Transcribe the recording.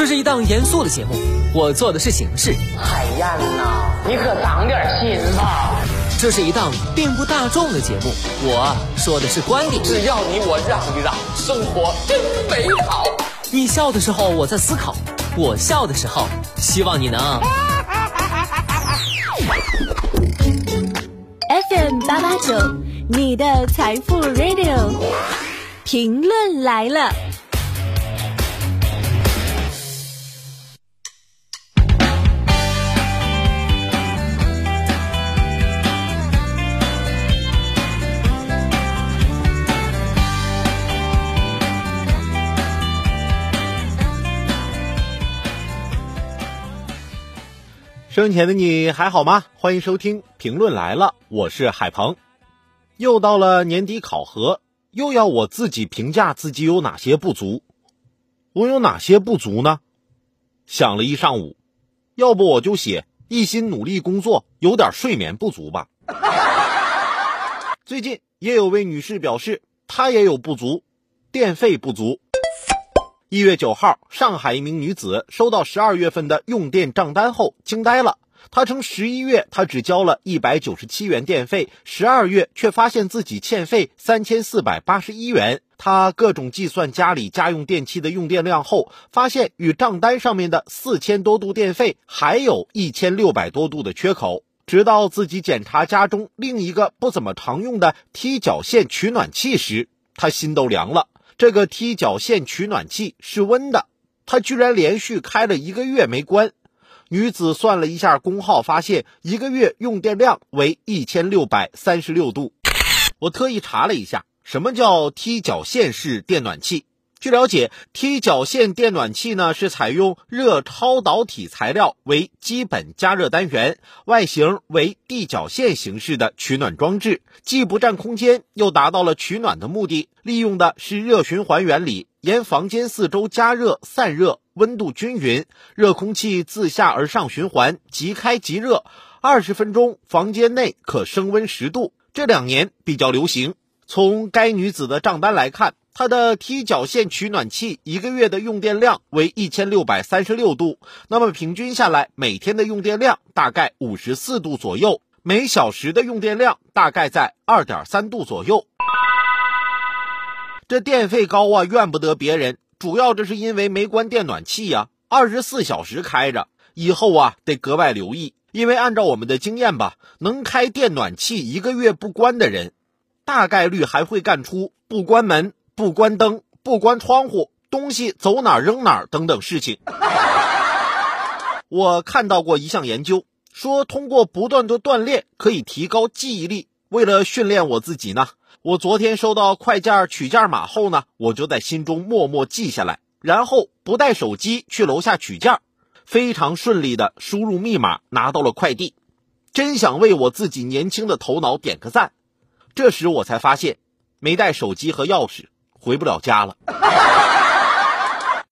这是一档严肃的节目，我做的是形式。海燕呐，你可长点心吧！这是一档并不大众的节目，我说的是观点。只要你我让一让，生活真美好。你笑的时候我在思考，我笑的时候希望你能。FM 八八九，你的财富 Radio，评论来了。生前的你还好吗？欢迎收听评论来了，我是海鹏。又到了年底考核，又要我自己评价自己有哪些不足。我有哪些不足呢？想了一上午，要不我就写一心努力工作，有点睡眠不足吧。最近也有位女士表示，她也有不足，电费不足。一月九号，上海一名女子收到十二月份的用电账单后惊呆了。她称，十一月她只交了一百九十七元电费，十二月却发现自己欠费三千四百八十一元。她各种计算家里家用电器的用电量后，发现与账单上面的四千多度电费还有一千六百多度的缺口。直到自己检查家中另一个不怎么常用的踢脚线取暖器时，她心都凉了。这个踢脚线取暖器是温的，它居然连续开了一个月没关。女子算了一下功耗，发现一个月用电量为一千六百三十六度。我特意查了一下，什么叫踢脚线式电暖器？据了解，踢脚线电暖器呢是采用热超导体材料为基本加热单元，外形为地脚线形式的取暖装置，既不占空间，又达到了取暖的目的。利用的是热循环原理，沿房间四周加热散热，温度均匀，热空气自下而上循环，即开即热，二十分钟房间内可升温十度。这两年比较流行。从该女子的账单来看。它的踢脚线取暖器一个月的用电量为一千六百三十六度，那么平均下来每天的用电量大概五十四度左右，每小时的用电量大概在二点三度左右。这电费高啊，怨不得别人，主要这是因为没关电暖器呀，二十四小时开着。以后啊得格外留意，因为按照我们的经验吧，能开电暖器一个月不关的人，大概率还会干出不关门。不关灯、不关窗户，东西走哪扔哪等等事情。我看到过一项研究，说通过不断的锻炼可以提高记忆力。为了训练我自己呢，我昨天收到快件取件码后呢，我就在心中默默记下来，然后不带手机去楼下取件，非常顺利的输入密码拿到了快递。真想为我自己年轻的头脑点个赞。这时我才发现，没带手机和钥匙。回不了家了。